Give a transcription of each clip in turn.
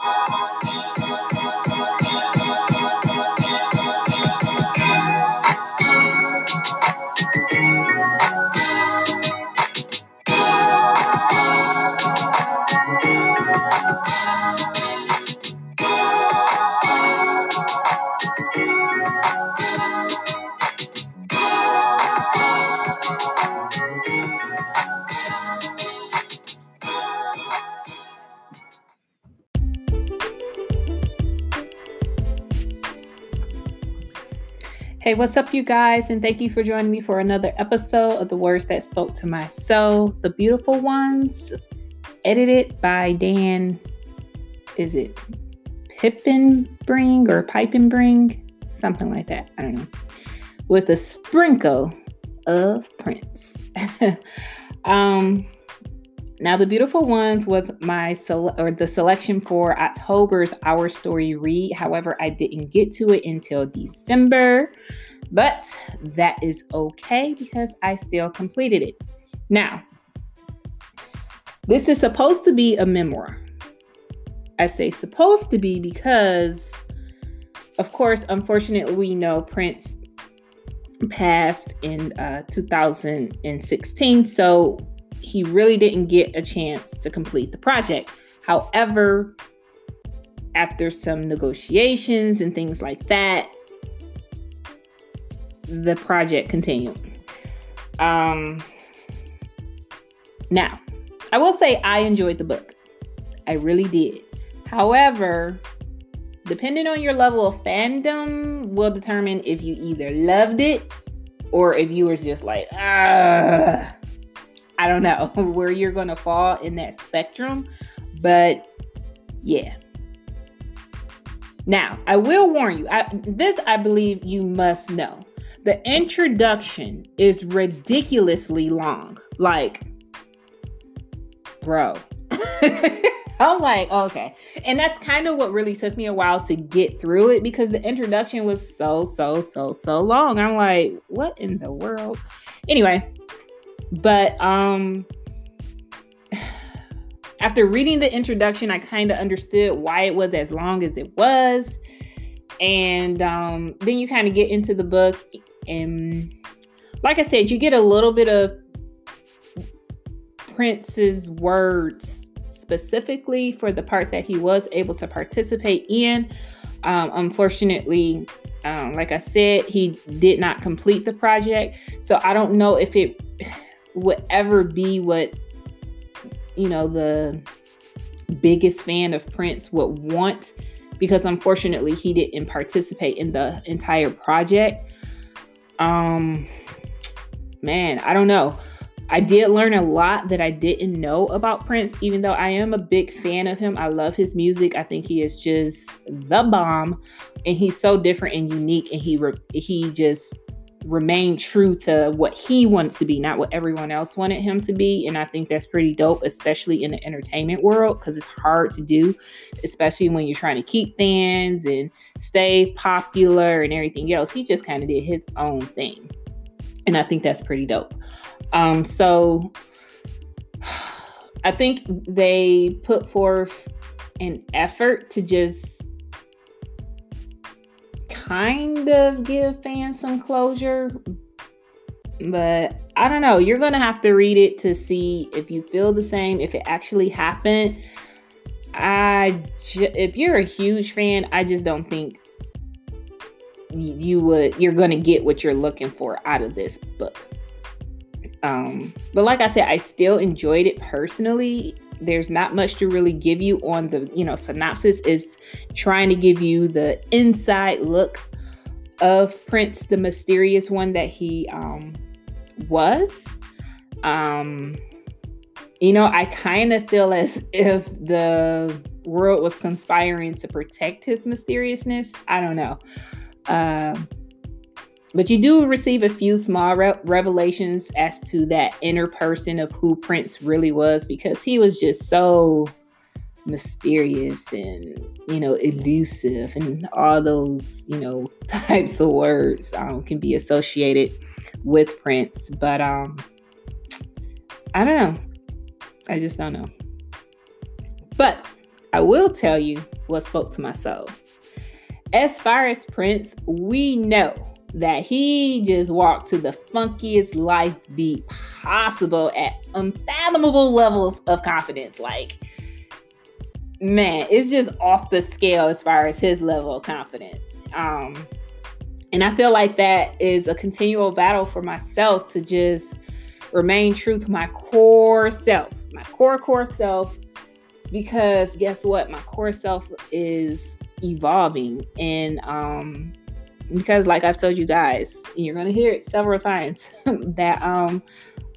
Thank you. Hey, what's up, you guys? And thank you for joining me for another episode of The Words That Spoke to My Soul, The Beautiful Ones, edited by Dan. Is it Pippenbring or Pipenbring? Something like that. I don't know. With a sprinkle of Prince. um, now, The Beautiful Ones was my sele- or the selection for October's Our Story read. However, I didn't get to it until December, but that is okay because I still completed it. Now, this is supposed to be a memoir. I say supposed to be because, of course, unfortunately, we know Prince passed in uh, 2016. So he really didn't get a chance to complete the project. However, after some negotiations and things like that, the project continued. Um, now, I will say I enjoyed the book. I really did. However, depending on your level of fandom, will determine if you either loved it or if you were just like, ah I don't know where you're going to fall in that spectrum, but yeah. Now, I will warn you. I, this I believe you must know. The introduction is ridiculously long. Like, bro. I'm like, okay. And that's kind of what really took me a while to get through it because the introduction was so, so, so, so long. I'm like, what in the world? Anyway, but um after reading the introduction, I kind of understood why it was as long as it was. And um, then you kind of get into the book. And like I said, you get a little bit of Prince's words specifically for the part that he was able to participate in. Um, unfortunately, um, like I said, he did not complete the project. So I don't know if it would ever be what you know the biggest fan of Prince would want because unfortunately he didn't participate in the entire project. Um man, I don't know. I did learn a lot that I didn't know about Prince even though I am a big fan of him. I love his music. I think he is just the bomb and he's so different and unique and he re- he just remain true to what he wants to be, not what everyone else wanted him to be. And I think that's pretty dope, especially in the entertainment world, because it's hard to do, especially when you're trying to keep fans and stay popular and everything else. He just kind of did his own thing. And I think that's pretty dope. Um, so I think they put forth an effort to just kind of give fans some closure, but I don't know. You're going to have to read it to see if you feel the same, if it actually happened. I if you're a huge fan, I just don't think you would you're going to get what you're looking for out of this book. Um, but like I said, I still enjoyed it personally there's not much to really give you on the you know synopsis. Is trying to give you the inside look of prince the mysterious one that he um was. Um you know i kind of feel as if the world was conspiring to protect his mysteriousness. I don't know. Uh, but you do receive a few small re- revelations as to that inner person of who Prince really was because he was just so mysterious and, you know, elusive and all those, you know, types of words um, can be associated with Prince. But um, I don't know. I just don't know. But I will tell you what spoke to my soul. As far as Prince, we know that he just walked to the funkiest life beat possible at unfathomable levels of confidence. Like, man, it's just off the scale as far as his level of confidence. Um, and I feel like that is a continual battle for myself to just remain true to my core self, my core, core self. Because guess what? My core self is evolving. And um, because like I've told you guys, you're gonna hear it several times that um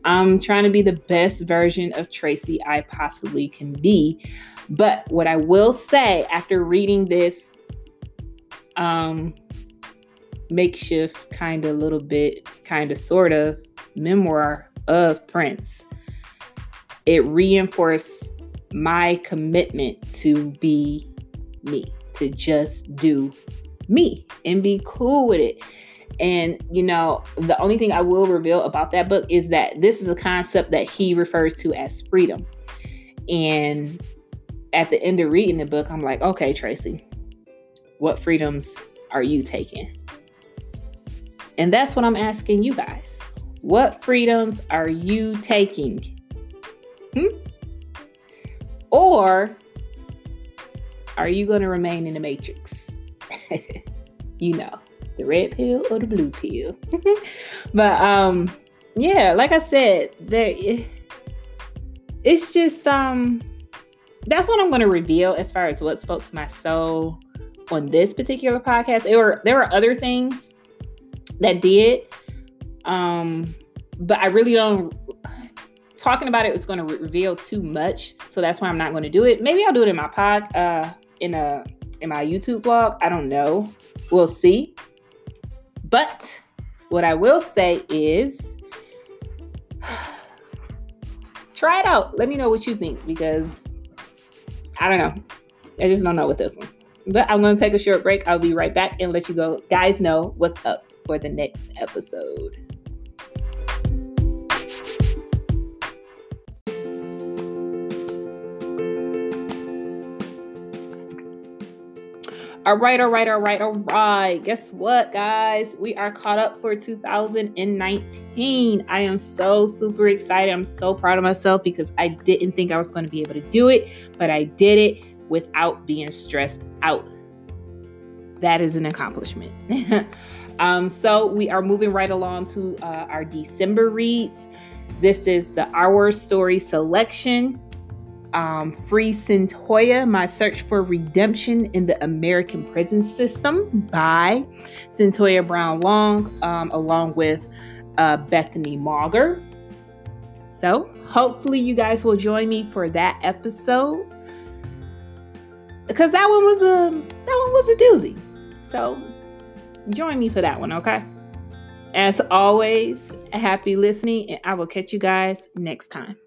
I'm trying to be the best version of Tracy I possibly can be. But what I will say after reading this um makeshift kind of little bit kind of sort of memoir of Prince, it reinforced my commitment to be me, to just do me and be cool with it. And, you know, the only thing I will reveal about that book is that this is a concept that he refers to as freedom. And at the end of reading the book, I'm like, okay, Tracy, what freedoms are you taking? And that's what I'm asking you guys. What freedoms are you taking? Hmm? Or are you going to remain in the matrix? you know, the red pill or the blue pill. but um yeah, like I said, there it's just um that's what I'm going to reveal as far as what spoke to my soul on this particular podcast. There were there were other things that did um but I really don't talking about it is going to reveal too much, so that's why I'm not going to do it. Maybe I'll do it in my pod uh in a in my YouTube vlog. I don't know. We'll see. But what I will say is try it out. Let me know what you think because I don't know. I just don't know with this one. But I'm going to take a short break. I'll be right back and let you go guys know what's up for the next episode. All right, all right, all right, all right. Guess what, guys? We are caught up for 2019. I am so super excited. I'm so proud of myself because I didn't think I was going to be able to do it, but I did it without being stressed out. That is an accomplishment. um, so we are moving right along to uh, our December reads. This is the Our Story selection um, Free Cyntoia My Search for Redemption in the American Prison System by Cyntoia Brown Long, um, along with uh, Bethany Mauger. So, hopefully, you guys will join me for that episode because that one was a that one was a doozy. So, join me for that one, okay? As always, happy listening, and I will catch you guys next time.